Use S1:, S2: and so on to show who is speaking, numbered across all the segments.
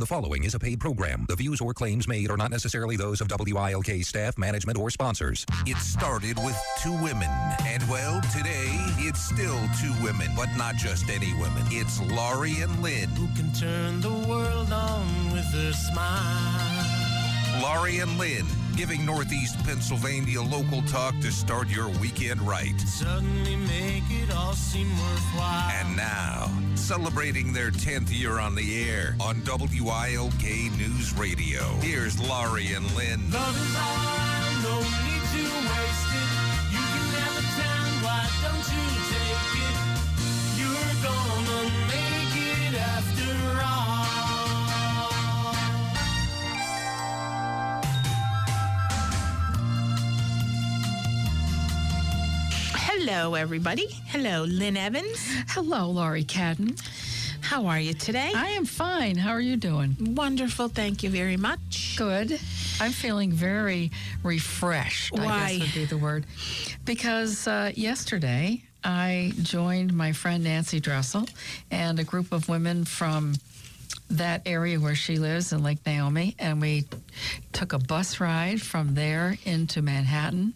S1: The following is a paid program. The views or claims made are not necessarily those of WILK staff, management, or sponsors.
S2: It started with two women. And well, today it's still two women, but not just any women. It's Laurie and Lynn.
S3: Who can turn the world on with a smile?
S2: Laurie and Lynn, giving Northeast Pennsylvania local talk to start your weekend right.
S3: Suddenly make it all seem worthwhile.
S2: And now, celebrating their 10th year on the air on WILK News Radio. Here's Laurie and Lynn.
S3: Love is all need to waste it. You can have a town, why don't you
S4: Hello, everybody. Hello, Lynn Evans.
S5: Hello, Laurie Cadden.
S4: How are you today?
S5: I am fine. How are you doing?
S4: Wonderful. Thank you very much.
S5: Good. I'm feeling very refreshed, I
S4: Why?
S5: guess would be the word. Because uh, yesterday I joined my friend Nancy Dressel and a group of women from that area where she lives in Lake Naomi, and we took a bus ride from there into Manhattan.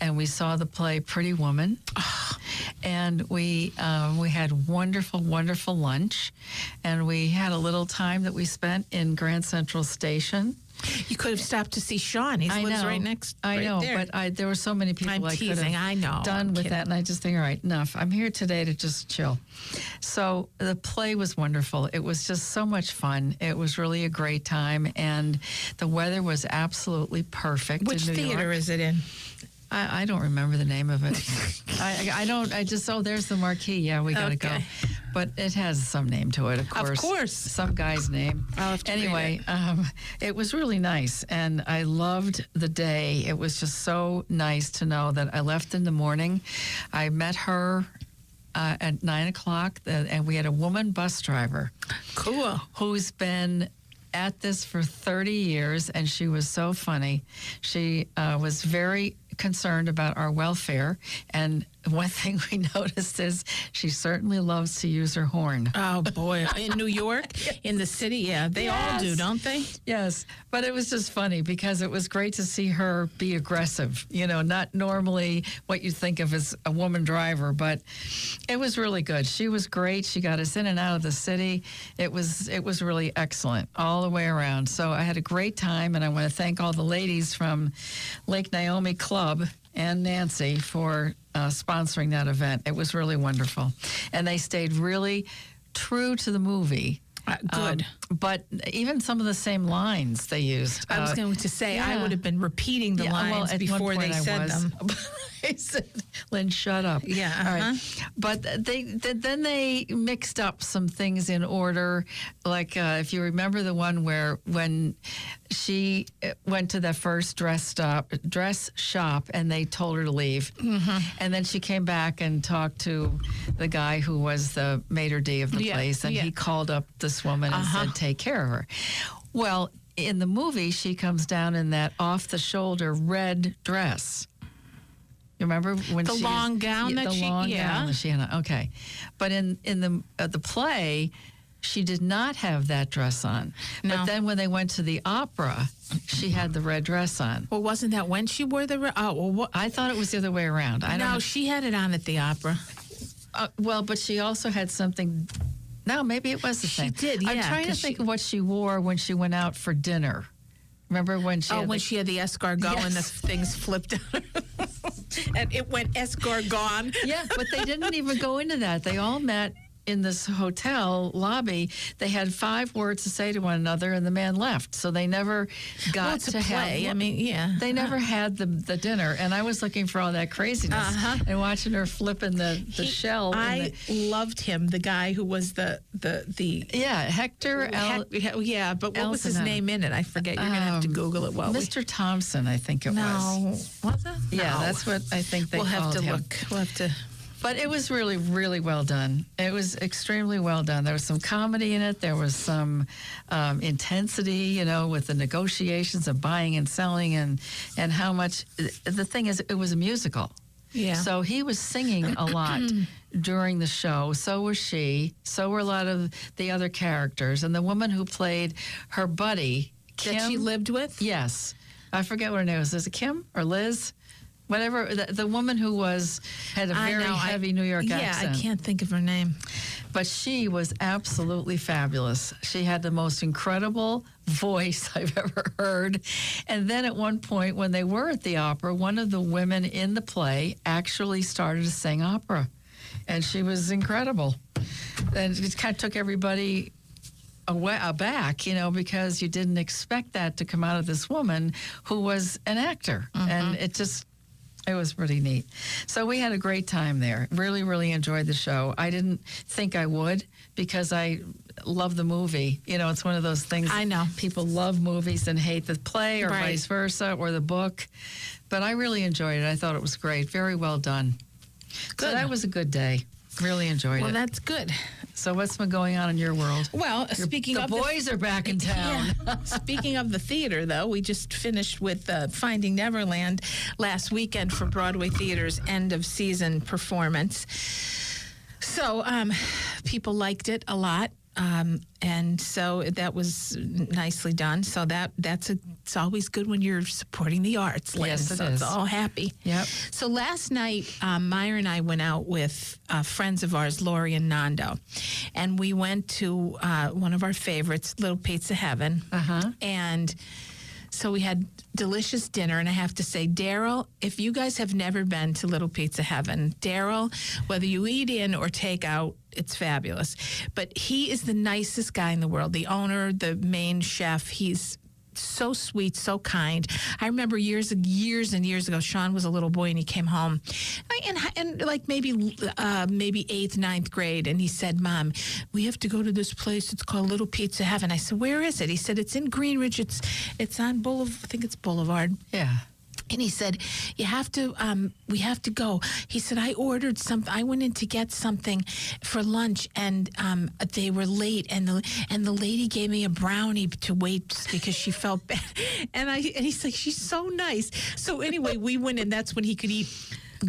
S5: And we saw the play Pretty Woman, and we uh, we had wonderful, wonderful lunch, and we had a little time that we spent in Grand Central Station.
S4: You could have stopped to see Sean. He
S5: I
S4: lives
S5: know,
S4: right next.
S5: I
S4: right
S5: know,
S4: there.
S5: but I, there were so many people
S4: I'm
S5: I could
S4: teasing,
S5: have
S4: I know,
S5: done
S4: I'm
S5: with
S4: kidding.
S5: that, and I just think, all right, enough. I'm here today to just chill. So the play was wonderful. It was just so much fun. It was really a great time, and the weather was absolutely perfect.
S4: Which theater
S5: York.
S4: is it in?
S5: I, I don't remember the name of it. I, I don't. I just oh, there's the marquee. Yeah, we gotta go. But it has some name to it, of course.
S4: Of course.
S5: some guy's name.
S4: I'll have to
S5: anyway, um, it was really nice, and I loved the day. It was just so nice to know that I left in the morning. I met her. Uh, at nine o'clock, uh, and we had a woman bus driver
S4: Cool.
S5: who's been at this for 30 years, and she was so funny. She uh, was very concerned about our welfare, and one thing we noticed is she certainly loves to use her horn.
S4: Oh boy, in New York, in the city, yeah, they all do, don't they?
S5: Yes, but it was just funny because it was great to see her be aggressive. You know, not normally what you think of as a woman driver, but it was really good. She was great. She got us in and out of the city. It was it was really excellent all the way around. So I had a great time, and I want to thank all the ladies from Lake Naomi Club and Nancy for uh, sponsoring that event. It was really wonderful, and they stayed really true to the movie.
S4: Uh, good.
S5: Um, but even some of the same lines they used.
S4: I was
S5: uh,
S4: going to say I would have been repeating the
S5: yeah,
S4: lines
S5: one
S4: before they
S5: I
S4: said
S5: was.
S4: them.
S5: I said, Lynn, shut up.
S4: Yeah,
S5: All right.
S4: uh-huh.
S5: But they, th- then they mixed up some things in order. Like uh, if you remember the one where when she uh, went to the first dress stop, dress shop, and they told her to leave,
S4: Mm-hmm.
S5: and then she came back and talked to the guy who was the maitre d' of the
S4: Yeah,
S5: place, and
S4: yeah.
S5: he called up this woman and
S4: Uh-huh.
S5: said, "Take care of her." Well, in the movie, she comes down in that off-the-shoulder red dress. Remember when
S4: The
S5: she
S4: long gown
S5: Yeah,
S4: that
S5: the
S4: she-
S5: long
S4: yeah.
S5: gown that she had on. Okay, but in in the uh, the play, she did not have that dress on.
S4: No.
S5: But then when they went to the opera, she had the red dress on.
S4: Well, wasn't that when she wore the? Re- oh, well, what?
S5: I thought it was the other way around. I
S4: no, she had it on at the opera.
S5: Uh, well, but she also had something. No, maybe it was the
S4: She
S5: same.
S4: did,
S5: I'm trying to think
S4: she-
S5: of what she wore when she went out for dinner. Remember when she?
S4: Oh,
S5: had
S4: when
S5: the-
S4: she had the escargot and the things flipped out, and it went escargot.
S5: Yeah, but they didn't even go into that. They all met in this hotel lobby, they had five words to say to one another, and the man left. So they never got
S4: Well,
S5: to
S4: play.
S5: have.
S4: I mean, yeah.
S5: They never had the, the dinner, and I was looking for all that craziness
S4: Uh-huh.
S5: and watching her flipping the, the
S4: He-
S5: shell.
S4: I
S5: the-
S4: loved him. The guy who was the the the.
S5: yeah, Hector.
S4: Yeah, but what was his name in it? I forget. You're gonna have to
S5: Um,
S4: Google it. While we-
S5: Mr. Thompson, I think it
S4: No,
S5: was.
S4: was it?
S5: Yeah,
S4: No.
S5: that's what I think they
S4: we'll have to
S5: him.
S4: look. We'll have to.
S5: But it was really, really well done. It was extremely well done. There was some comedy in it. There was some um, intensity, you know, with the negotiations of buying and selling, and and how much. The thing is, it was a musical.
S4: Yeah.
S5: So he was singing a lot during the show. So was she. So were a lot of the other characters, and the woman who played her buddy, Kim.
S4: that she lived with.
S5: Yes. I forget what her name was. Is it Kim or Liz? Whatever. The, the woman who was had a very
S4: know, I-
S5: heavy New York
S4: yeah,
S5: accent.
S4: Yeah, I can't think of her name.
S5: But she was absolutely fabulous. She had the most incredible voice I've ever heard. And then at one point, when they were at the opera, one of the women in the play actually started to sing opera. And she was incredible. And it kind of took everybody away, aback, you know, because you didn't expect that to come out of this woman who was an actor. And mm-hmm. it just, it was pretty neat. So we had a great time there. Really, really enjoyed the show. I didn't think I would because I love the movie. You know, it's one of those things.
S4: I know.
S5: People love movies and hate the play or
S4: Right.
S5: vice versa or the book. But I really enjoyed it. I thought it was great. Very well done.
S4: Good.
S5: So that was a good day. Really enjoyed
S4: Well,
S5: it.
S4: Well, that's good.
S5: So what's been going on in your world?
S4: Well,
S5: Your-
S4: speaking
S5: the
S4: of
S5: boys are back in town.
S4: Yeah. Speaking of the theater, though, we just finished with uh, Finding Neverland last weekend for Broadway Theater's end of season performance. So um, people liked it a lot. Um, and so that was nicely done. So that that's a, it's always good when you're supporting the arts. Lynn.
S5: Yes, it
S4: so it's all happy.
S5: Yep.
S4: So last night, um, Myra and I went out with uh, friends of ours, Lori and Nando, and we went to uh, one of our favorites, Little Pizza Heaven.
S5: Uh-huh.
S4: And so we had delicious dinner, and I have to say, Daryl, if you guys have never been to Little Pizza Heaven, Daryl, whether you eat in or take out, it's fabulous. But he is the nicest guy in the world. The owner, the main chef, he's so sweet, so kind. I remember years and years and years ago, Sean was a little boy and he came home, and and like maybe uh, maybe eighth, ninth grade, and he said, "Mom, we have to go to this place. It's called Little Pizza Heaven." I said, "Where is it?" He said, "It's in Greenridge. It's it's on Boulevard. I think it's Boulevard."
S5: Yeah.
S4: And he said, "You have to. Um, we have to go." He said, "I ordered some. I went in to get something for lunch, and um, they were late. And the and the lady gave me a brownie to wait because she felt bad. And I and he's like, she's so nice. So anyway, we went in. That's when he could eat."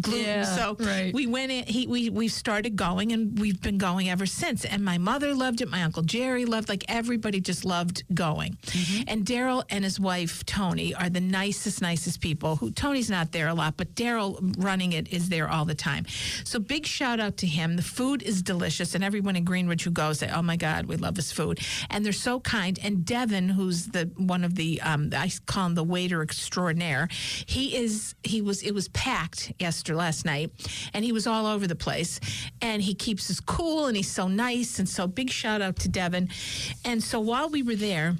S4: Gluten.
S5: Yeah,
S4: so
S5: right.
S4: we went in. He we we started going, and we've been going ever since. And my mother loved it. My uncle Jerry loved. Like everybody just loved going. And Daryl and his wife Tony are the nicest, nicest people. Who Tony's not there a lot, but Daryl running it is there all the time. So big shout out to him. The food is delicious, and everyone in Greenwich who goes say, "Oh my God, we love his food." And they're so kind. And Devin, who's the one of the um, I call him the waiter extraordinaire. He is. He was. It was packed yesterday last night, and he was all over the place. And he keeps us cool, and he's so nice. And so big shout out to Devin. And so while we were there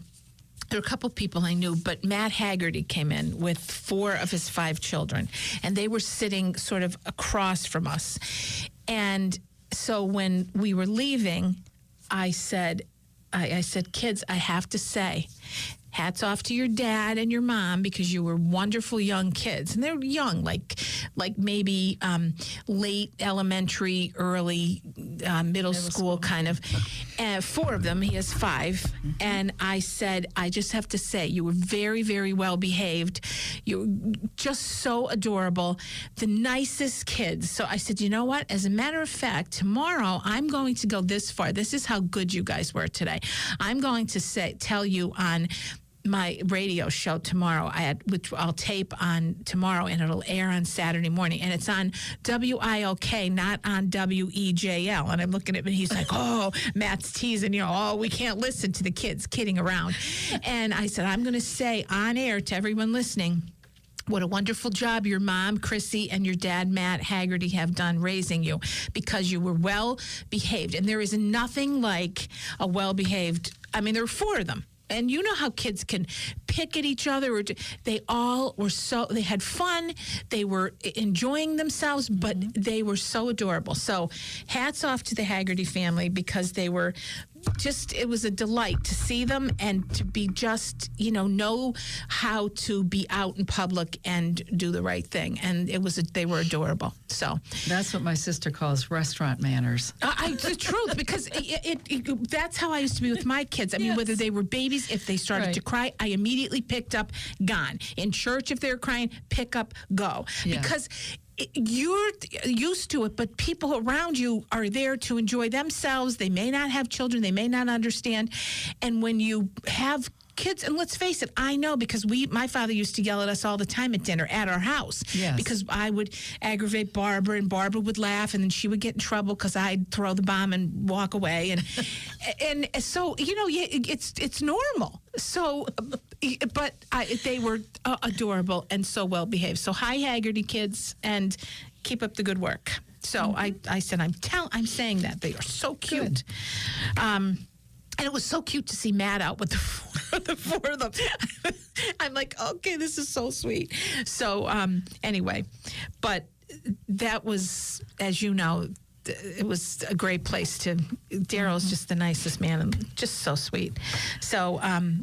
S4: there were a couple people I knew, but Matt Haggerty came in with four of his five children, and they were sitting sort of across from us. And so when we were leaving, I said, I, I said, kids, I have to say, hats off to your dad and your mom because you were wonderful young kids, and they're young, like like maybe um, late elementary, early uh, middle, school, kind of. Uh, four of them. He has 5 and I said, I just have to say, you were very, very well behaved. You were just so adorable, the nicest kids. So I said, you know what? As a matter of fact, tomorrow I'm going to go this far. This is how good you guys were today. I'm going to say, tell you on my radio show tomorrow, I had, which I'll tape on tomorrow, and it'll air on Saturday morning, and it's on WILK, not on WEJL. And I'm looking at him, and he's like, "Oh, Matt's teasing, you know, oh, we can't listen to the kids kidding around." and I said, "I'm going to say on air to everyone listening." what a wonderful job your mom, Chrissy, and your dad, Matt Haggerty, have done raising you because you were well behaved. And there is nothing like a well behaved, I mean, there were four of them. And you know how kids can pick at each other. They all were so, they had fun. They were enjoying themselves, but mm-hmm. they were so adorable. So hats off to the Haggerty family because they were just it was a delight to see them and to be just you know know how to be out in public and do the right thing and it was they were adorable so
S5: That's what my sister calls restaurant manners.
S4: I, I the truth because it, it, it, that's how I used to be with my kids. I mean, whether they were babies, if they started to cry, I immediately picked up, gone. In church, if they were crying, pick up, go.
S5: Yeah.
S4: Because you're used to it, but people around you are there to enjoy themselves. They may not have children, they may not understand, and when you have kids and let's face it i know because we my father used to yell at us all the time at dinner at our house
S5: Yes.
S4: because I would aggravate Barbara, and Barbara would laugh, and then she would get in trouble because I'd throw the bomb and walk away, and and so you know, yeah, it's it's normal. So, but I, they were uh, adorable and so well behaved. So, hi Haggerty kids, and keep up the good work. So I, I said I'm tell I'm saying that they are so cute. Um, and it was so cute to see Matt out with the four, the four of them. I'm like, okay, this is so sweet. So um, anyway, but that was, as you know, it was a great place to. Daryl's just the nicest man and just so sweet. So um,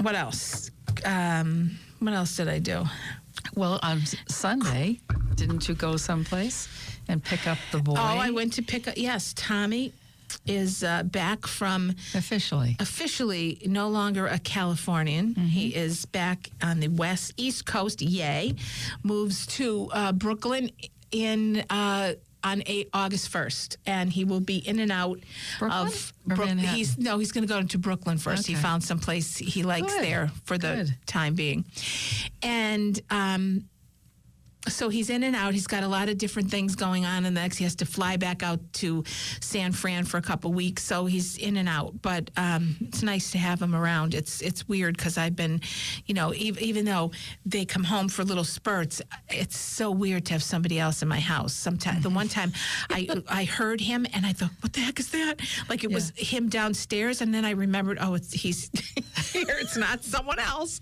S4: what else? Um, what else did I do?
S5: Well, on Sunday, didn't you go someplace and pick up the boy?
S4: Oh, I went to pick up. Yes, Tommy is uh, back from
S5: officially.
S4: officially no longer a Californian. He is back on the west east coast. Yay! Moves to uh, Brooklyn in. Uh, on eight, August first, and he will be in and out
S5: Brooklyn?
S4: of.
S5: Or
S4: Brook-
S5: Manhattan?
S4: he's no, he's going to go into Brooklyn first. He found some place he likes
S5: Good.
S4: there for the
S5: Good.
S4: time being, and um, so he's in and out. He's got a lot of different things going on, and next he has to fly back out to San Fran for a couple weeks. So he's in and out, but um, it's nice to have him around. It's it's weird because I've been, you know, ev- even though they come home for little spurts, it's so weird to have somebody else in my house. Sometimes the one time I I heard him and I thought, what the heck is that? Like it was him downstairs, and then I remembered, oh, it's he's here. It's not someone else.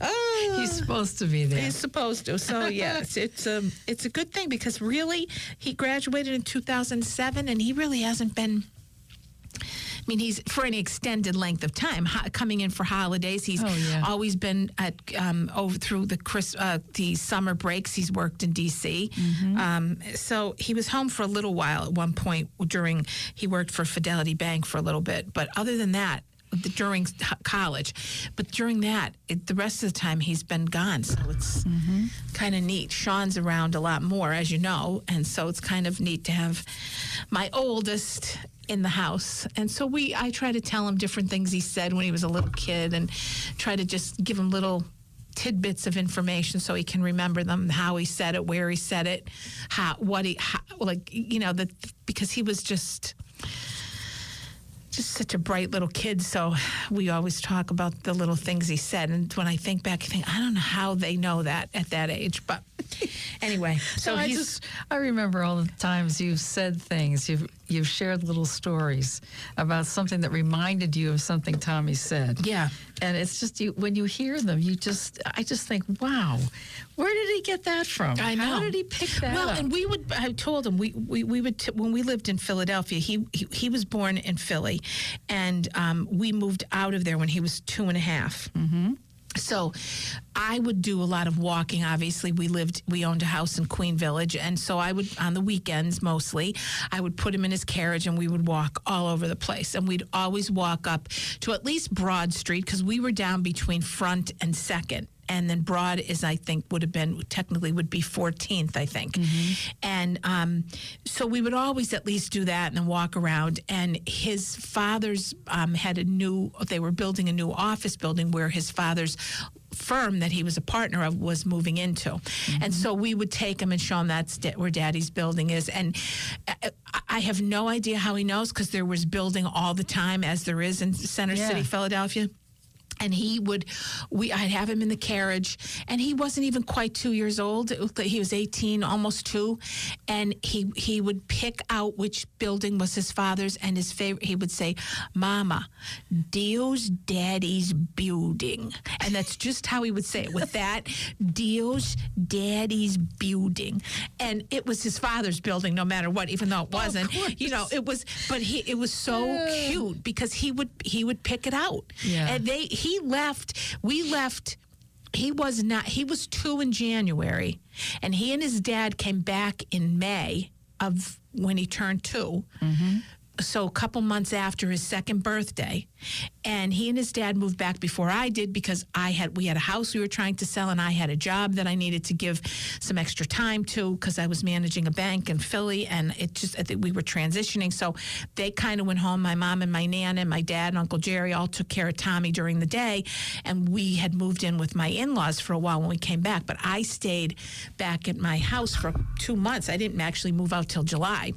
S4: Oh.
S5: He's supposed to be there.
S4: He's supposed to. So yes, it's um it's a good thing because really he graduated in 2007 and he really hasn't been. I mean, he's for any extended length of time ho- coming in for holidays. He's
S5: Oh, yeah.
S4: always been at um, over through the Chris uh, the summer breaks. He's worked in D.C.
S5: Mm-hmm.
S4: Um, so he was home for a little while at one point during he worked for Fidelity Bank for a little bit. But other than that, during college, but during that, it, the rest of the time he's been gone. So it's mm-hmm. kind of neat. Sean's around a lot more, as you know, and so it's kind of neat to have my oldest in the house. And so we, I try to tell him different things he said when he was a little kid, and try to just give him little tidbits of information so he can remember them how he said it where he said it how what he how, like you know that because he was just just such a bright little kid. So we always talk about the little things he said. And when I think back, I think, I don't know how they know that at that age. But anyway, so
S5: I
S4: he's.
S5: just I remember all the times you've said things. You've you've shared little stories about something that reminded you of something Tommy said.
S4: Yeah.
S5: And it's just you when you hear them, you just I just think, wow, where did he get that from?
S4: I know.
S5: How did he pick that up?
S4: well,
S5: up?
S4: and we would. I told him we we, we would t- when we lived in Philadelphia. He he, he was born in Philly, and um, we moved out of there when he was two and a half. Mm-hmm. So, I would do a lot of walking. Obviously, we lived, we owned a house in Queen Village, and so I would on the weekends mostly, I would put him in his carriage and we would walk all over the place, and we'd always walk up to at least Broad Street because we were down between Front and Second and then Broad is I think would have been technically would be 14th I think, and um, so we would always at least do that and then walk around. And his father's um, had a new they were building a new office building where his father's firm that he was a partner of was moving into, and so we would take him and show him that's where Daddy's building is, and. I- I have no idea how he knows because there was building all the time, as there is in Center
S5: Yeah.
S4: City, Philadelphia and he would we i'd have him in the carriage. And he wasn't even quite two years old. He was 18 almost two. And he he would pick out which building was his father's and his favorite. He would say mama dio's daddy's building. And that's just how he would say it with that dio's daddy's building. And it was his father's building no matter what even though it oh, wasn't. You know it was but he it was so cute because he would he would pick it out.
S5: Yeah.
S4: and they he left we left he was not he was two in january and he and his dad came back in may of when he turned 2 mm-hmm. So a couple months after his second birthday and he and his dad moved back before i did because i had we had a house we were trying to sell and i had a job that i needed to give some extra time to because i was managing a bank in philly and it just I think we were transitioning. So they kind of went home my mom and my nan and my dad and uncle jerry all took care of tommy during the day and we had moved in with my in-laws for a while when we came back but i stayed back at my house for two months. I didn't actually move out till july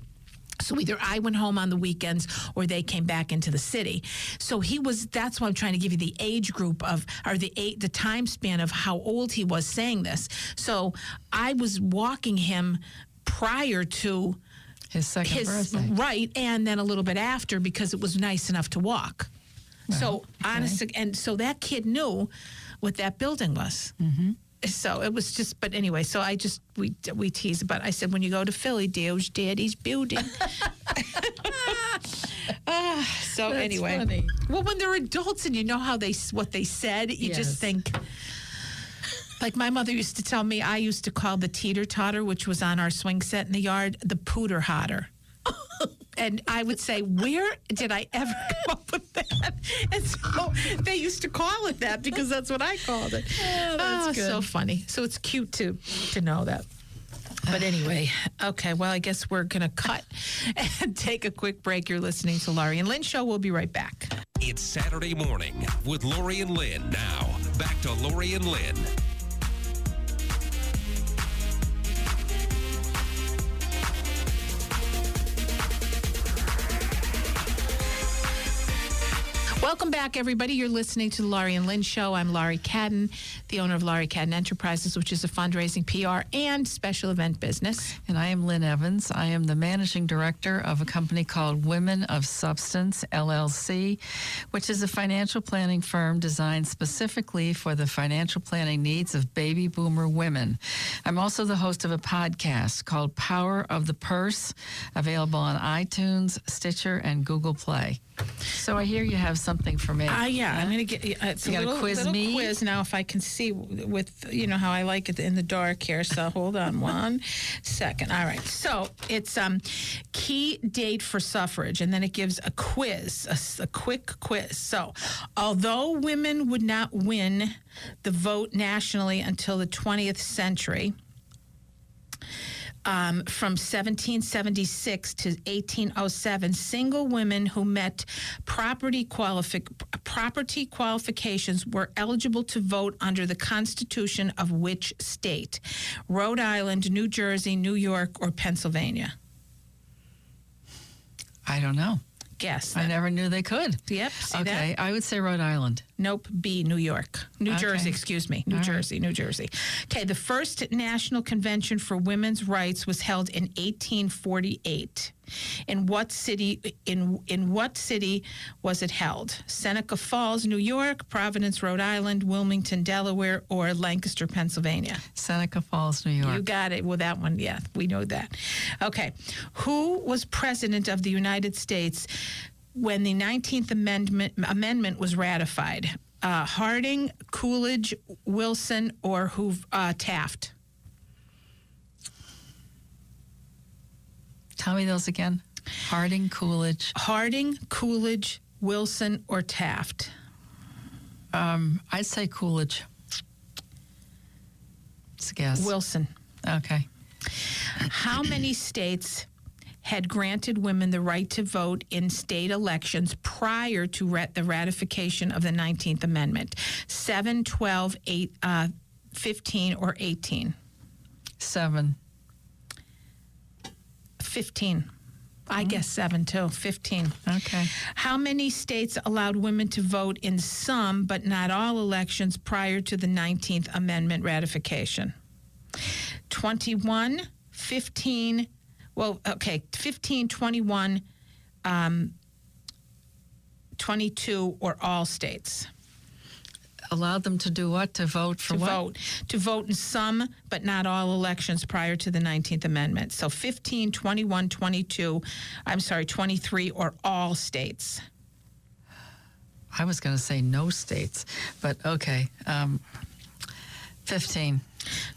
S4: so either I went home on the weekends or they came back into the city. So he was that's why I'm trying to give you the age group of or the eight the time span of how old he was saying this. So I was walking him prior to
S5: His second
S4: his
S5: birthday.
S4: right and then a little bit after because it was nice enough to walk. so honest and so that kid knew what that building was. Mm-hmm. So it was just, but anyway. So I just we we tease but I said when you go to Philly, Dio's daddy's building. Ah, so
S5: That's
S4: anyway,
S5: funny.
S4: well, when they're adults and you know how they what they said, you
S5: Yes.
S4: just think. Like my mother used to tell me, I used to call the teeter totter, which was on our swing set in the yard, the pooter hotter. and I would say, Where did I ever come up with that? And so they used to call it that because that's what I called it. Oh,
S5: that's ah,
S4: so
S5: good.
S4: funny. So it's cute to to know that. But anyway, okay, well, I guess we're going to cut and take a quick break. You're listening to Laurie and Lynn Show. We'll be right back.
S1: It's Saturday morning with Laurie and Lynn. Now, back to Laurie and Lynn.
S4: Welcome back, everybody. You're listening to the Laurie and Lynn Show. I'm Laurie Cadden, the owner of Laurie Cadden Enterprises, which is a fundraising, PR, and special event business.
S5: And I am Lynn Evans. I am the managing director of a company called Women of Substance, LLC, which is a financial planning firm designed specifically for the financial planning needs of baby boomer women. I'm also the host of a podcast called Power of the Purse, available on iTunes, Stitcher, and Google Play. So I hear you have something for me.
S4: Uh, yeah, I'm going to get uh, it's
S5: You
S4: a little,
S5: quiz
S4: little
S5: me?
S4: quiz now if I can see with, you know, how I like it in the dark here. So hold on one second. All right. So it's um, key date for suffrage, and then it gives a quiz, a quick quiz. So although women would not win the vote nationally until the 20th century, um, from 1776 to 1807, single women who met property, qualifi- property qualifications were eligible to vote under the Constitution of which state? Rhode Island, New Jersey, New York, or Pennsylvania?
S5: I don't know.
S4: Guess.
S5: I never knew they could.
S4: Yep. See
S5: okay,
S4: that?
S5: I would say Rhode Island.
S4: Nope. B. New York. New
S5: Okay.
S4: Jersey. Excuse me. New
S5: All right.
S4: Jersey. New Jersey. Okay. The first National Convention for Women's Rights was held in 1848. In what city? In in what city was it held? Seneca Falls, New York, Providence, Rhode Island, Wilmington, Delaware, or Lancaster, Pennsylvania?
S5: Seneca Falls, New York.
S4: You got it. Well, that one, yeah, we know that. Okay. Who was president of the United States when the 19th Amendment, amendment was ratified? Uh, Harding, Coolidge, Wilson, or who, uh, Taft?
S5: Tell me those again. Harding, Coolidge.
S4: Harding, Coolidge, Wilson, or Taft?
S5: Um, I'd say Coolidge. It's a guess.
S4: Wilson.
S5: Okay.
S4: How many states had granted women the right to vote in state elections prior to rat- the ratification of the 19th Amendment? 7, 12, 8, uh, 15, or 18?
S5: Seven.
S4: 15. I guess seven too, 15.
S5: Okay.
S4: How many states allowed women to vote in some but not all elections prior to the 19th Amendment ratification? 21, 15, well, okay, 15, 21, um, 22, or all states
S5: Allowed them to do what? To vote for
S4: to
S5: what?
S4: vote. To vote in some but not all elections prior to the 19th Amendment. So 15, 21, 22, I'm sorry, 23, or all states.
S5: I was going to say no states, but okay. Um, 15.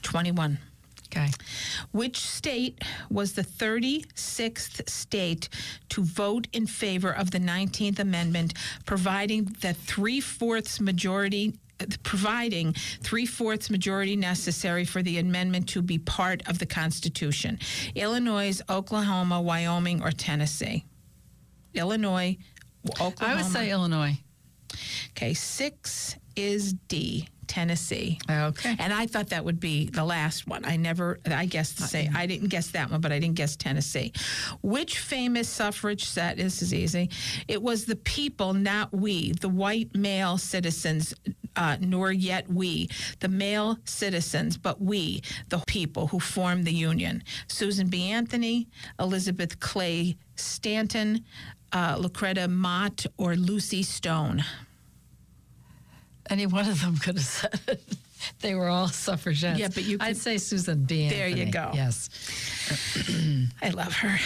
S4: 21.
S5: Okay.
S4: Which state was the 36th state to vote in favor of the 19th Amendment, providing that three fourths majority? Providing three fourths majority necessary for the amendment to be part of the Constitution Illinois, Oklahoma, Wyoming, or Tennessee? Illinois, Oklahoma.
S5: I would say Illinois.
S4: Okay, six is D, Tennessee.
S5: Okay.
S4: And I thought that would be the last one. I never, I guessed to say, I didn't guess that one, but I didn't guess Tennessee. Which famous suffrage set, this is easy, it was the people, not we, the white male citizens, uh, nor yet we, the male citizens, but we, the people who formed the Union. Susan B. Anthony, Elizabeth Clay Stanton, uh, Lucretia Mott, or Lucy Stone.
S5: Any one of them could have said it. They were all suffragettes.
S4: Yeah, but you
S5: I'd say Susan B.
S4: There you go.
S5: Yes.
S4: I love her.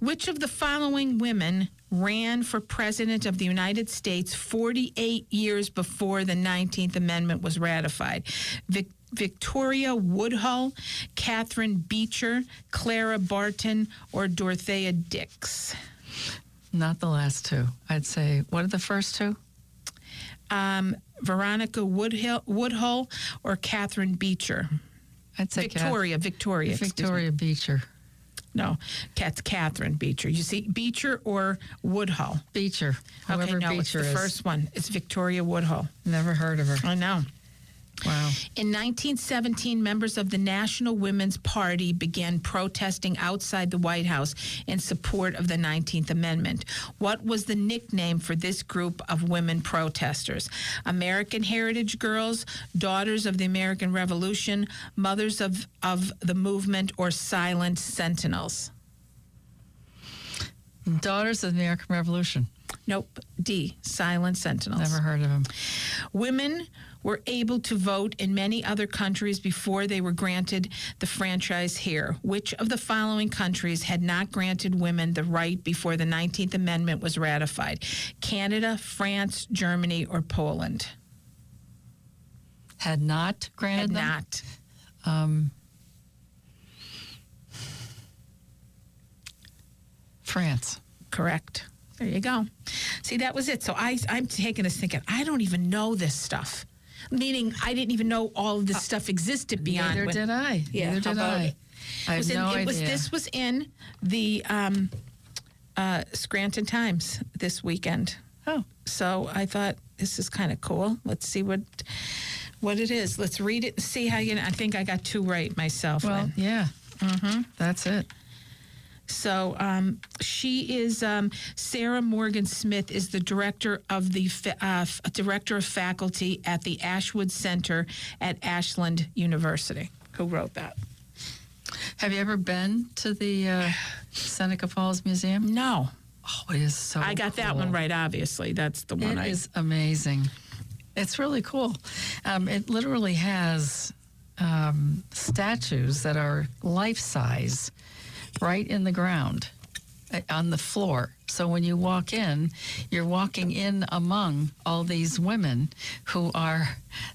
S4: Which of the following women ran for president of the United States 48 years before the 19th Amendment was ratified? Vic- Victoria Woodhull, Catherine Beecher, Clara Barton, or Dorothea Dix?
S5: Not the last two. I'd say, what are the first two?
S4: Um, Veronica Woodhill, Woodhull or Catherine Beecher?
S5: I'd say Kath-
S4: Victoria, Victoria.
S5: Victoria Beecher.
S4: No, Cat's Catherine Beecher. You see, Beecher or Woodhull?
S5: Beecher. Whoever
S4: okay, no, it's
S5: Beecher
S4: the
S5: is.
S4: first one. It's Victoria Woodhull.
S5: Never heard of her.
S4: I know.
S5: Wow.
S4: In 1917, members of the National Women's Party began protesting outside the White House in support of the 19th Amendment. What was the nickname for this group of women protesters? American Heritage Girls, Daughters of the American Revolution, Mothers of, of the Movement, or Silent Sentinels?
S5: Daughters of the American Revolution.
S4: Nope. D. Silent Sentinels.
S5: Never heard of them.
S4: Women were able to vote in many other countries before they were granted the franchise here. Which of the following countries had not granted women the right before the 19th Amendment was ratified? Canada, France, Germany, or Poland?
S5: Had not granted
S4: Had
S5: them?
S4: not.
S5: Um, France.
S4: Correct. There you go. See, that was it. So I, I'm taking this thinking, I don't even know this stuff. Meaning, I didn't even know all of this stuff existed beyond.
S5: Neither
S4: when-
S5: did I.
S4: Yeah,
S5: Neither did I.
S4: it?
S5: I have
S4: was in,
S5: no
S4: it was
S5: idea.
S4: this was in the um, uh, Scranton Times this weekend.
S5: Oh.
S4: So I thought this is kind of cool. Let's see what what it is. Let's read it and see how you. Know. I think I got two right myself.
S5: Well, yeah. Mm-hmm. That's it.
S4: So um, she is um, Sarah Morgan Smith is the director of the uh, director of faculty at the Ashbrook Center at Ashland University. Who wrote that?
S5: Have you ever been to the uh, Seneca Falls Museum?
S4: No,
S5: Oh, it is so
S4: I got that one right. Obviously, that's the one
S5: It
S4: I.
S5: is amazing. It's really cool. Um, it literally has um, statues that are life size right in the ground uh, on the floor. So when you walk in, you're walking in among all these women who are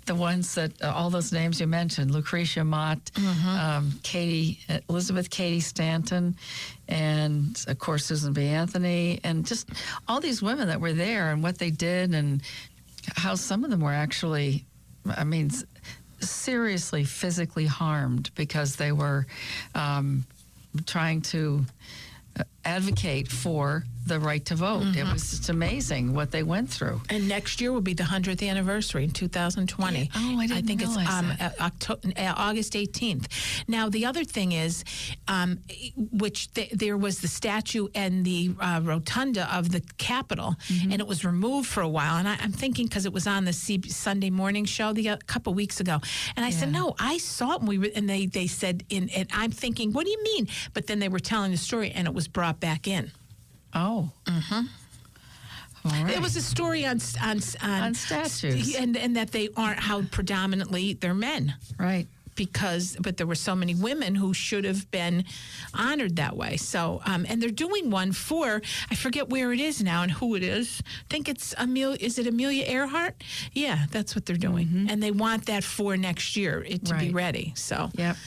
S5: the ones that uh, all those names you mentioned Lucretia Mott, um, Cady, uh, Elizabeth Cady Stanton, and of course Susan B. Anthony, and just all these women that were there and what they did and how some of them were actually, I mean, seriously physically harmed because they were um, trying to uh, advocate for the right to vote. It was just amazing what they went through.
S4: And next year will be the 100th anniversary in 2020.
S5: Oh, I didn't
S4: think it's
S5: realize
S4: um,
S5: that.
S4: uh, uh, August 18th. Now, the other thing is, um, which th- there was the statue and the uh, rotunda of the Capitol,
S5: Mm-hmm.
S4: and it was removed for a while. And I, I'm thinking because it was on the C- Sunday morning show the a couple weeks ago, and I said, no, I saw it. And we were, and they they said, in, and I'm thinking, what do you mean? But then they were telling the story, and it was brought back in.
S5: Oh. Mm-hmm.
S4: It was a story on on on,
S5: On statues.
S4: and and that they aren't how predominantly they're men
S5: right.
S4: because but there were so many women who should have been honored that way. So um, and they're doing one for I forget where it is now and who it is. I think it's Amelia. Is it Amelia Earhart? Yeah, that's what they're doing, and they want that for next year it to be ready. So
S5: Yep.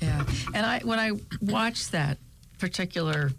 S5: Yeah. And I when I watched that particular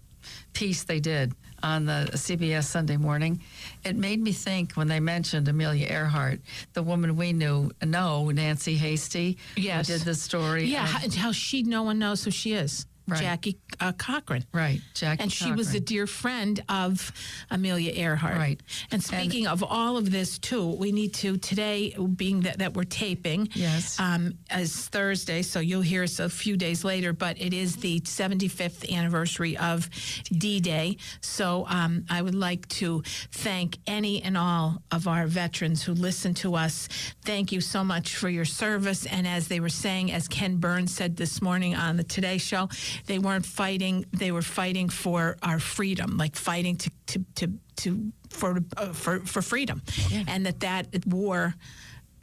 S5: piece they did on the CBS Sunday morning, it made me think when they mentioned Amelia Earhart, the woman we knew know, Nancy Hasty, who
S4: Yes.
S5: did the story.
S4: yeah,
S5: and-
S4: how, how she no one knows who she is.
S5: Right.
S4: Jackie uh, Cochran.
S5: right, Jackie
S4: and she was a dear friend of Amelia Earhart.
S5: Right.
S4: And speaking of all of this too, we need to today, being that, that we're taping,
S5: Yes.
S4: um, as Thursday, so you'll hear us a few days later. But it is the 75th anniversary of D-Day, so um, I would like to thank any and all of our veterans who listen to us. Thank you so much for your service. And as they were saying, as Ken Burns said this morning on the Today Show, they weren't fighting; they were fighting for our freedom, like fighting to to to, to for uh, for for freedom, and that that war,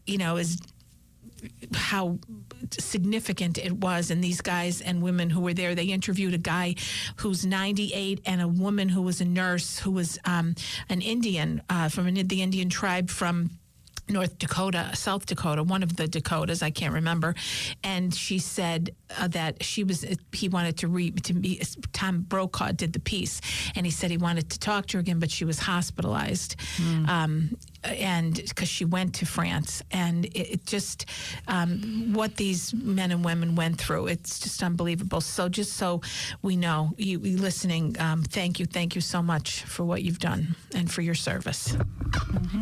S4: you know, is how significant it was. And these guys and women who were there they interviewed a guy who's 98 and a woman who was a nurse who was um, an indian uh, from an, the indian tribe from North Dakota, South Dakota, one of the Dakotas, I can't remember, and she said uh, that she was he wanted to read to be Tom Brokaw did the piece, and he said he wanted to talk to her again, but she was hospitalized, um, and because she went to France, and it, it just um, what these men and women went through, it's just unbelievable. So just so we know, you, you listening, um, thank you, thank you so much for what you've done and for your service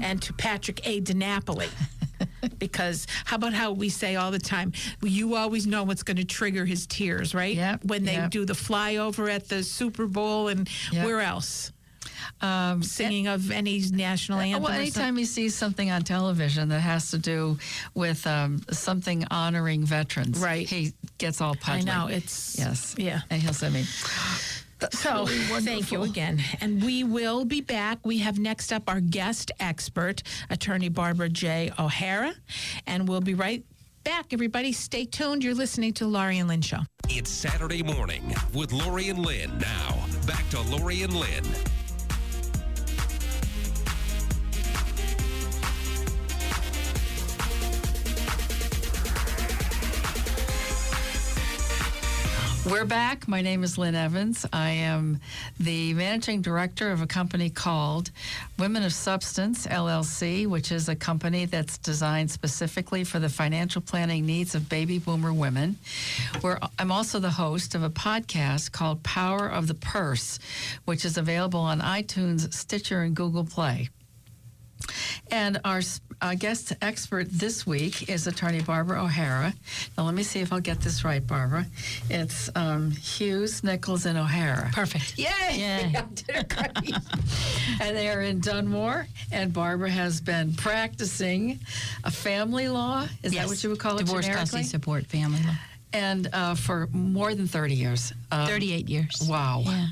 S4: and to Patrick A. DiNapoli. because how about how we say all the time, you always know what's going to trigger his tears, right?
S5: Yep,
S4: When they
S5: yep.
S4: do the flyover at the Super Bowl and
S5: Yep.
S4: where else?
S5: Um,
S4: Singing of any national anthem.
S5: Well, anytime he sees something on television that has to do with um, something honoring veterans,
S4: Right.
S5: he gets all
S4: I
S5: puzzled.
S4: know it's
S5: Yes.
S4: yeah.
S5: And he'll say me.
S4: So thank you again. And we will be back. We have next up our guest expert, attorney Barbara J. O'Hara. And we'll be right back. Everybody stay tuned. You're listening to Laurie and Lynn Show.
S1: It's Saturday morning with Laurie and Lynn. Now, back to Laurie and Lynn.
S5: We're back. My name is Lynn Evans. I am the managing director of a company called Women of Substance LLC, which is a company that's designed specifically for the financial planning needs of baby boomer women. We're, I'm also the host of a podcast called Power of the Purse, which is available on iTunes, Stitcher, and Google Play. And our uh, guest expert this week is attorney Barbara O'Hara. Now, let me see if I'll get this right, Barbara. It's um, Hughes, Nichols, and O'Hara.
S4: Perfect.
S5: Yay!
S4: Yeah.
S5: and they're in Dunmore. And Barbara has been practicing a family law. Is that what you would call it
S6: Divorce custody support family law.
S5: And uh, for more than 30 years. Um,
S6: 38 years.
S5: Wow.
S6: Yeah.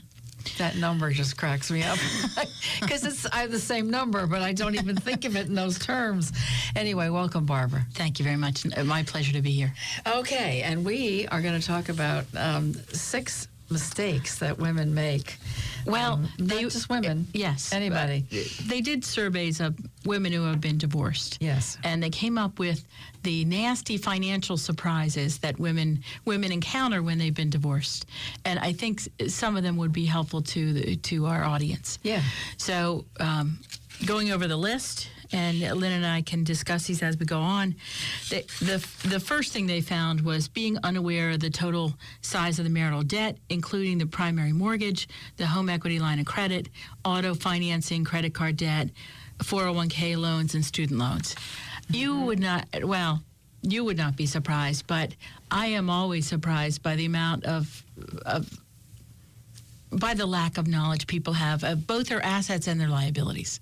S5: That number just cracks me up because it's I have the same number, but I don't even think of it in those terms. Anyway, welcome, Barbara.
S6: Thank you very much. Uh, My pleasure to be here.
S5: Okay, and we are going to talk about um, six mistakes that women make.
S6: Well,
S5: Um, not
S6: they-
S5: just women.
S6: Yes.
S5: anybody.
S6: They did surveys of women who have been divorced.
S5: Yes.
S6: And they came up with the nasty financial surprises that women women encounter when they've been divorced. And I think some of them would be helpful to the, to our audience.
S5: Yeah.
S6: So, um, going over the list, and Lynn and I can discuss these as we go on. The, the, the first thing they found was being unaware of the total size of the marital debt, including the primary mortgage, the home equity line of credit, auto financing, credit card debt, 401k loans, and student loans. You mm-hmm. would not, well, you would not be surprised, but I am always surprised by the amount of, of by the lack of knowledge people have of both their assets and their liabilities.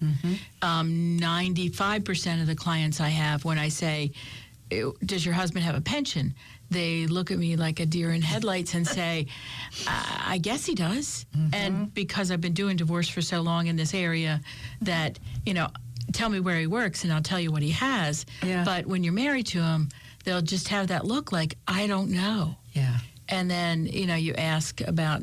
S6: Um, 95% of the clients I have, when I say, Does your husband have a pension? They look at me like a deer in headlights and say, I I guess he does. And because I've been doing divorce for so long in this area, that, you know, tell me where he works and I'll tell you what he has.
S5: Yeah.
S6: But when you're married to him, they'll just have that look like, I don't know.
S5: Yeah.
S6: And then, you know, you ask about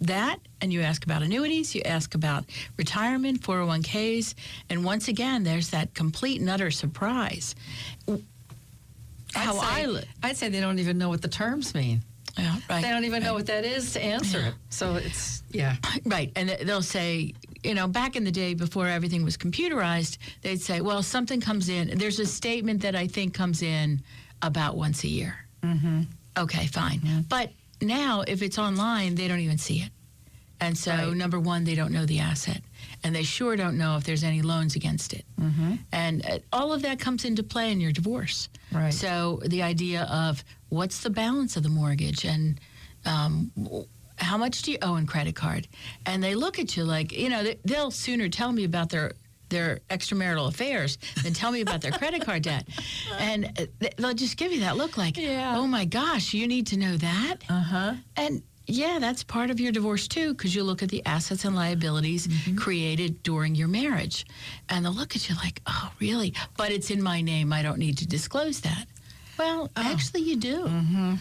S6: that and you ask about annuities, you ask about retirement, 401ks, and once again, there's that complete and utter surprise. How
S5: I'd say,
S6: I li-
S5: I'd say they don't even know what the terms mean.
S6: Yeah, right.
S5: They don't even know what that is to answer
S6: Yeah.
S5: it. So it's yeah.
S6: Right. And they'll say, you know, back in the day before everything was computerized, they'd say, well, something comes in. There's a statement that I think comes in about once a year. Mm-hmm. Okay, fine. But now, if it's online, they don't even see it. And so,
S5: Right.
S6: number one, they don't know the asset. And they sure don't know if there's any loans against it. Mm-hmm. And uh, all of that comes into play in your divorce.
S5: Right.
S6: So, the idea of what's the balance of the mortgage and um, how much do you owe in credit card? And they look at you like, you know, they, they'll sooner tell me about their their extramarital affairs than tell me about their credit card debt. And uh, they'll just give you that look like,
S5: Yeah.
S6: oh my gosh, you need to know that?
S5: Uh huh.
S6: And yeah, that's part of your divorce too, because you look at the assets and liabilities created during your marriage. And they'll look at you like, oh, really? But it's in my name. I don't need to disclose that. Well, actually, you do. Mm-hmm.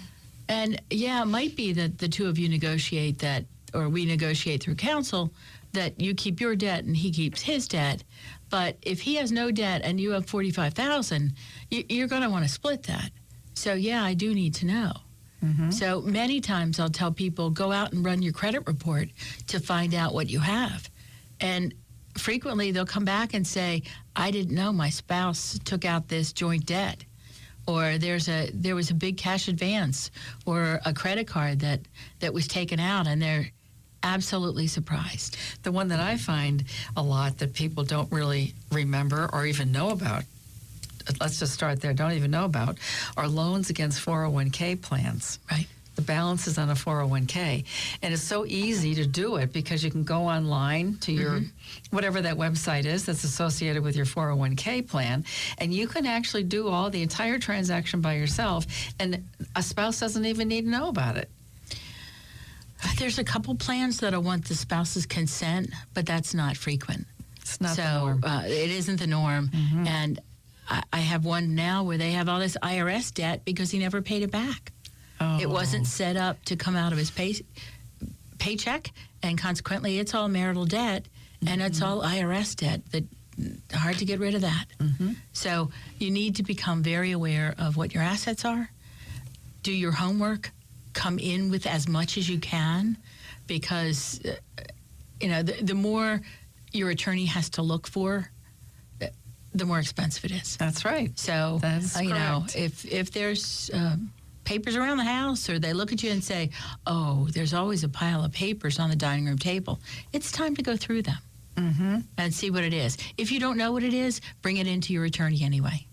S6: And yeah, it might be that the two of you negotiate that, or we negotiate through counsel that you keep your debt and he keeps his debt. But if he has no debt and you have forty-five thousand, you, you're going to want to split that. So yeah, I do need to know. Mm-hmm. So many times I'll tell people go out and run your credit report to find out what you have. And frequently they'll come back and say, I didn't know my spouse took out this joint debt. Or there's a there was a big cash advance or a credit card that, that was taken out and they're absolutely surprised.
S5: The one that I find a lot that people don't really remember or even know about, let's just start there, don't even know about, are loans against 401k plans.
S6: Right.
S5: The balance is on a 401k. And it's so easy to do it because you can go online to your mm-hmm. whatever that website is that's associated with your 401k plan, and you can actually do all the entire transaction by yourself, and a spouse doesn't even need to know about it.
S6: There's a couple plans that'll want the spouse's consent, but that's not frequent.
S5: It's not
S6: so
S5: the norm. Mm-hmm.
S6: Uh, it isn't the norm. And I, I have one now where they have all this IRS debt because he never paid it back. Oh. It wasn't set up to come out of his pay, paycheck, and consequently, it's all marital debt, and it's
S5: Mm-hmm.
S6: all IRS debt. That hard to get rid of that.
S5: Mm-hmm.
S6: So you need to become very aware of what your assets are. Do your homework. Come in with as much as you can, because uh, you know the, the more your attorney has to look for, uh, the more expensive it is.
S5: That's right.
S6: So
S5: That's
S6: uh, you know, if if there's um, papers around the house, or they look at you and say, "Oh, there's always a pile of papers on the dining room table," it's time to go through them
S5: Mm-hmm.
S6: and see what it is. If you don't know what it is, bring it into your attorney anyway.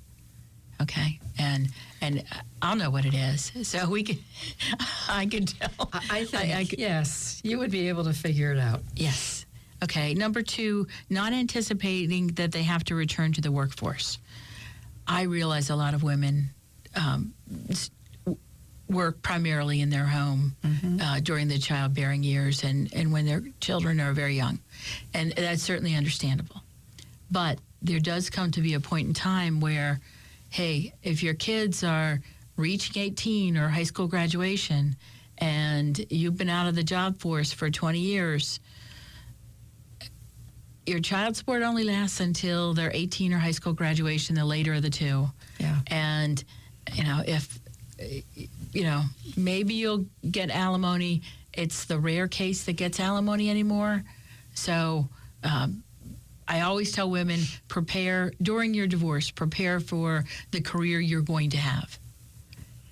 S6: Okay, and and I'll know what it is, so we can. I can tell.
S5: I, I think,
S6: I could-
S5: yes, you would be able to figure it out.
S6: Yes. Okay. Number two, not anticipating that they have to return to the workforce. I realize a lot of women um, work primarily in their home uh, during the childbearing years and, and when their children are very young. And that's certainly understandable. But there does come to be a point in time where, hey, if your kids are reaching 18 or high school graduation and you've been out of the job force for 20 years, your child support only lasts until they're 18 or high school graduation, the later of the two.
S5: Yeah.
S6: And, you know, if, you know, maybe you'll get alimony. It's the rare case that gets alimony anymore. So um, I always tell women prepare during your divorce, prepare for the career you're going to have.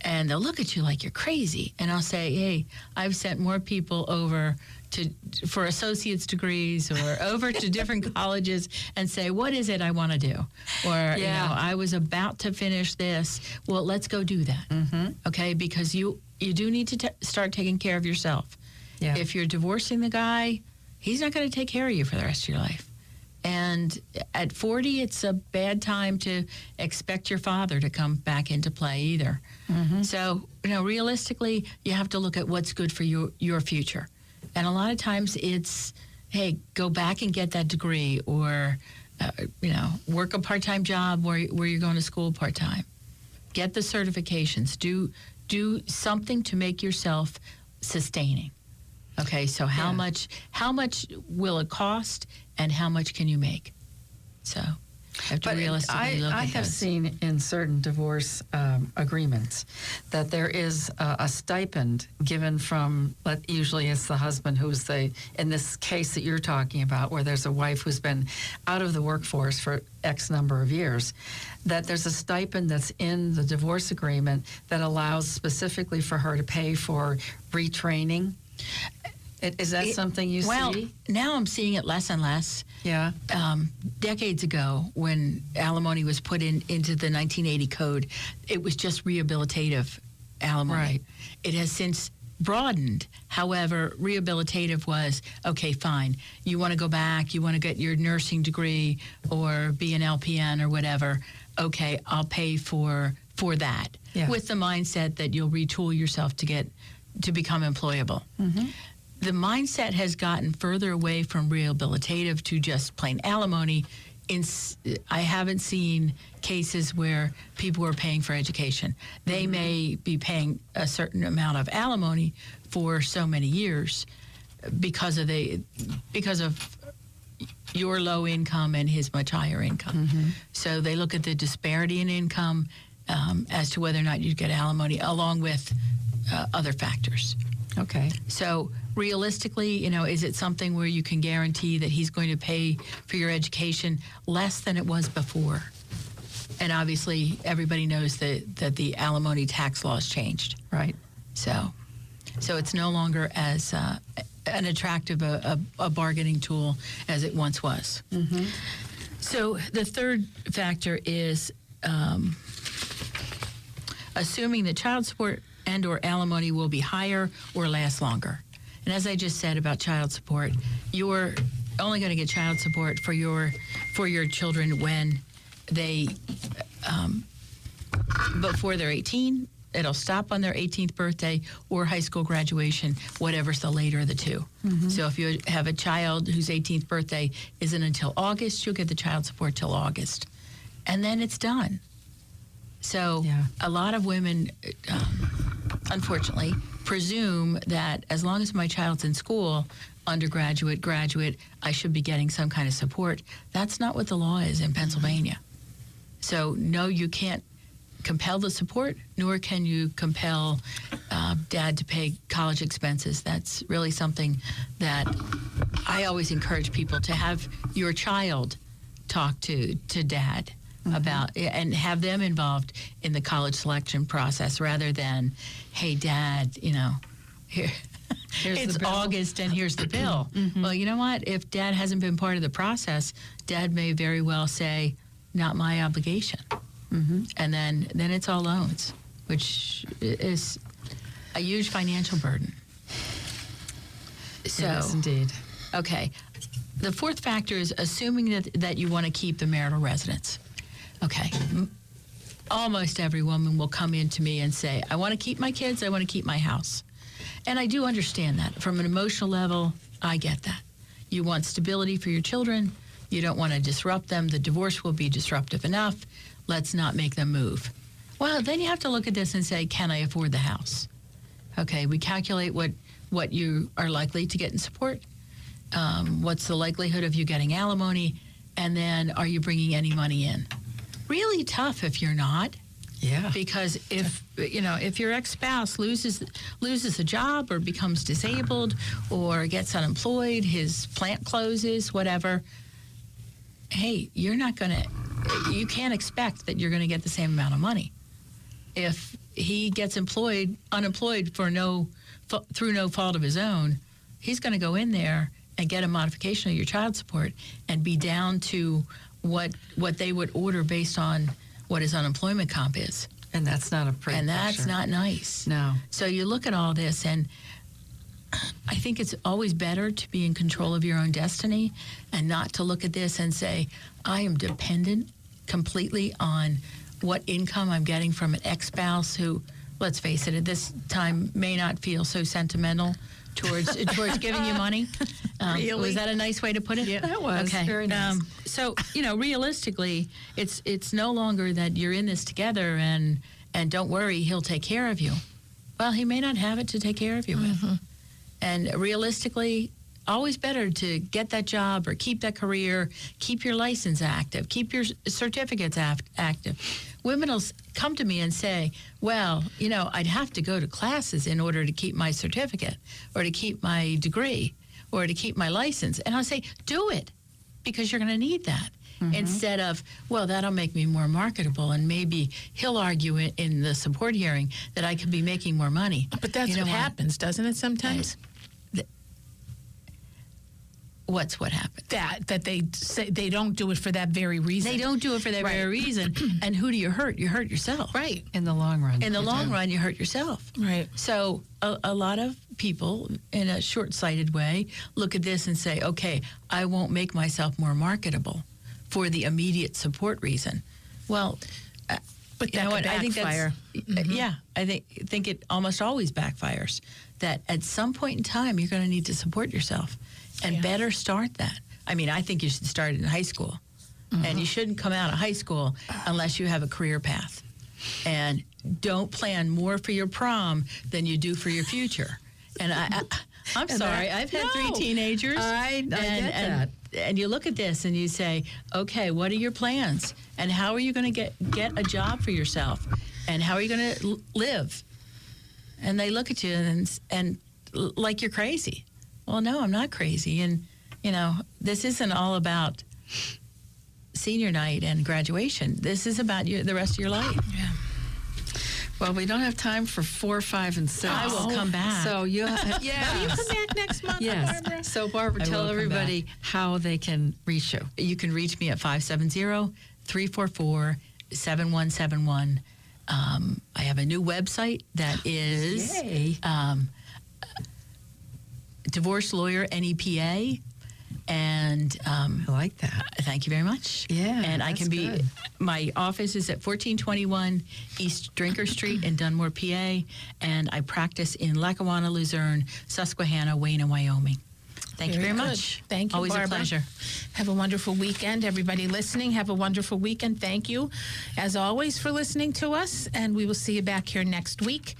S6: And they'll look at you like you're crazy. And I'll say, hey, I've sent more people over to for associate's degrees or over to different colleges and say, what is it I want to do? Or, you know, I was about to finish this. Well, let's go do that. Mm-hmm. Okay, because you you do need to t- start taking care of yourself.
S5: Yeah.
S6: If you're divorcing the guy, he's not going to take care of you for the rest of your life. And at 40, it's a bad time to expect your father to come back into play either. So, you know, realistically, you have to look at what's good for your, your future. And a lot of times it's, hey, go back and get that degree or, uh, you know, work a part time job where, where you're going to school part time. Get the certifications. Do, do something to make yourself sustaining. Okay, so how
S5: Yeah.
S6: much how much will it cost and how much can you make? So have to
S5: But
S6: realistically
S5: I,
S6: look
S5: I
S6: at
S5: have seen in certain divorce um, agreements that there is a, a stipend given from, let- usually it's the husband who's the, in this case that you're talking about, where there's a wife who's been out of the workforce for X number of years, that there's a stipend that's in the divorce agreement that allows specifically for her to pay for retraining. Is that
S6: It-
S5: something you see
S6: well,
S5: see?
S6: now I'm seeing it less and less.
S5: Yeah.
S6: um, decades ago when alimony was put in into the 1980 code, it was just rehabilitative alimony.
S5: Right.
S6: It has since broadened. However, rehabilitative was okay, fine. You want to go back, you want to get your nursing degree or be an LPN or whatever. Okay, I'll pay for for that.
S5: Yeah.
S6: With the mindset that you'll retool yourself to get to become employable the mindset has gotten further away from rehabilitative to just plain alimony. In, I haven't seen cases where people are paying for education. They may be paying a certain amount of alimony for so many years because of the because of your low income and his much higher income. So they look at the disparity in income um, as to whether or not you get alimony, along with uh, other factors.
S5: Okay.
S6: So realistically, you know, is it something where you can guarantee that he's going to pay for your education less than it was before? And obviously, everybody knows that that the alimony tax laws changed.
S5: Right.
S6: So, so it's no longer as uh, an attractive a, a, a bargaining tool as it once was. So the third factor is um, assuming that child support and or alimony will be higher or last longer. And as I just said about child support, you're only going to get child support for your for your children when they um, before they're 18. It'll stop on their 18th birthday or high school graduation, whatever's the later of the 2 So if you have a child whose 18th birthday isn't until August, you'll get the child support till August, and then it's done. So
S5: Yeah.
S6: a lot of women, um, unfortunately, presume that as long as my child's in school, undergraduate, graduate, I should be getting some kind of support. That's not what the law is in Pennsylvania. So no, you can't compel the support, nor can you compel uh, dad to pay college expenses. That's really something that I always encourage people to have your child talk to to dad Mm-hmm. about eh, and have them involved in the college selection process rather than, hey, dad, you know, here.
S5: Here's the
S6: it's
S5: bill."
S6: August and here's the bill. Mm-hmm. Mm-hmm. Well, you know what? If dad hasn't been part of the process, dad may very well say, not my obligation. And then, then it's all loans, which is a huge financial burden. So,
S5: yes, indeed.
S6: Okay. The fourth factor is assuming that, that you want to keep the marital residence. Okay. Almost every woman will come in to me and say, I want to keep my kids, I want to keep my house. And I do understand that. From an emotional level, I get that. You want stability for your children, you don't want to disrupt them. The divorce will be disruptive enough. Let's not make them move. Well, then you have to look at this and say, can I afford the house? Okay, we calculate what, what you are likely to get in support um, what's the likelihood of you getting alimony, and then are you bringing any money in? Really tough if you're not,
S5: Yeah.
S6: because if you know if your ex-spouse loses loses a job or becomes disabled or gets unemployed, his plant closes, whatever. hey, you're not going to, you can't expect that you're going to get the same amount of money. If he gets employed, unemployed for no, through no fault of his own, he's going to go in there and get a modification of your child support and be down to what what they would order based on what his unemployment comp is.
S5: And that's not a pretty
S6: and that's
S5: picture.
S6: not nice.
S5: No.
S6: So you look at all this, and I think it's always better to be in control of your own destiny and not to look at this and say, I am dependent completely on what income I'm getting from an ex spouse who, let's face it, at this time may not feel so sentimental towards towards giving you money. Um,
S4: Really?
S6: Was that a nice way to put it?
S5: Yeah, that was.
S6: Okay.
S5: Very nice.
S6: Um, so you know, realistically, it's it's no longer that you're in this together and and don't worry, he'll take care of you. Well, he may not have it to take care of you with. And realistically, always better to get that job or keep that career, keep your license active, keep your certificates act- active. Women will come to me and say, "Well, you know, I'd have to go to classes in order to keep my certificate or to keep my degree or to keep my license." And I'll say, "Do it." because you're going to need that. Mm-hmm. Instead of, well, that'll make me more marketable, and maybe he'll argue in, in the support hearing that I could be making more money.
S4: But that's
S6: You know
S4: what happens, doesn't it? Sometimes
S6: What's what happened?
S4: that that they say they don't do it for that very reason.
S6: They don't do it for that
S4: Right.
S6: very reason. and who do you hurt? You hurt yourself.
S4: Right.
S5: In the long run.
S6: In the long
S5: do.
S6: run, you hurt yourself.
S4: Right.
S6: So a, a lot of people, in a short-sighted way, look at this and say, "Okay, I won't make myself more marketable for the immediate support reason." Well, uh,
S4: But
S6: you
S4: that
S6: know
S4: could
S6: what? I think
S4: backfire.
S6: that's uh, yeah. I think think it almost always backfires. That at some point in time, you're going to need to support yourself, and
S4: Yeah.
S6: better start that. I mean, I think you should start it in high school, and you mm-hmm. shouldn't come out of high school unless you have a career path and don't plan more for your prom than you do for your future. And I, I I'm sorry, I've had three teenagers.
S5: I- I
S6: and,
S5: get
S6: and, And you look at this and you say, okay, what are your plans? And how are you going to get get a job for yourself? And how are you going to live? And they look at you and and like you're crazy. Well, no, I'm not crazy. And you know, this isn't all about senior night and graduation. This is about your, the rest of your life.
S5: Well, we don't have time for four, five, and six.
S6: I will come back.
S5: So you have,
S4: Yeah. Will you come back next month,
S5: Yes.
S4: Barbara?
S5: So Barbara,
S6: I
S5: tell everybody how they can reach you.
S6: You can reach me at 570 344 7171. Um, I have a new website that is
S5: Yay.
S6: um, Divorce Lawyer NEPA. And um,
S5: I like that.
S6: thank you very much.
S5: Yeah,
S6: And I can be,
S5: good.
S6: my office is at 1421 East Drinker Street in Dunmore, PA. And I practice in Lackawanna, Luzerne, Susquehanna, Wayne, and Wyoming. Thank you
S4: Very
S6: very
S4: good.
S6: much.
S4: Thank you,
S6: Always
S4: Barbara.
S6: a pleasure.
S4: Have a wonderful weekend. Everybody listening, have a wonderful weekend. Thank you, as always, for listening to us. And we will see you back here next week.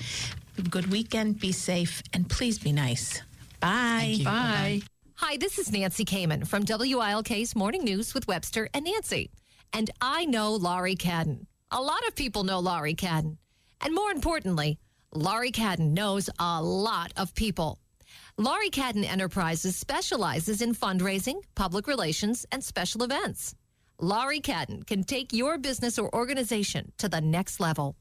S4: Have a good weekend. Be safe. And please be nice. Bye.
S5: Bye.
S7: Hi, this is Nancy Kamen from WILK's Morning News with Webster and Nancy. And I know Laurie Cadden. A lot of people know Laurie Cadden. And more importantly, Laurie Cadden knows a lot of people. Laurie Cadden Enterprises specializes in fundraising, public relations, and special events. Laurie Cadden can take your business or organization to the next level.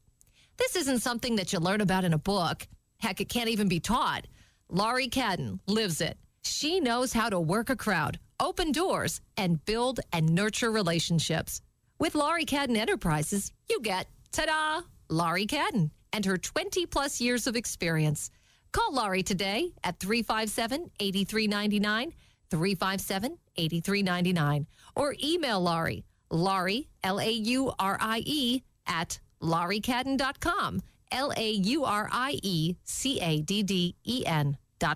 S7: This isn't something that you learn about in a book. Heck, it can't even be taught. Laurie Cadden lives it. She knows how to work a crowd, open doors, and build and nurture relationships. With Laurie Cadden Enterprises, you get, ta da, Laurie Cadden and her 20 plus years of experience. Call Laurie today at 357 8399, 357 8399, or email Laurie, Laurie, L A U R I E, at lauriecadden.com, L A U R I E C A D D E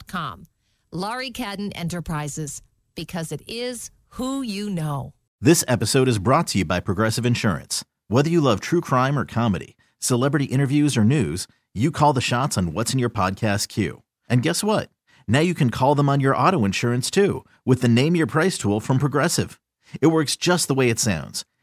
S7: com. Laurie Cadden Enterprises, because it is who you know.
S8: This episode is brought to you by Progressive Insurance. Whether you love true crime or comedy, celebrity interviews or news, you call the shots on what's in your podcast queue. And guess what? Now you can call them on your auto insurance too with the Name Your Price tool from Progressive. It works just the way it sounds.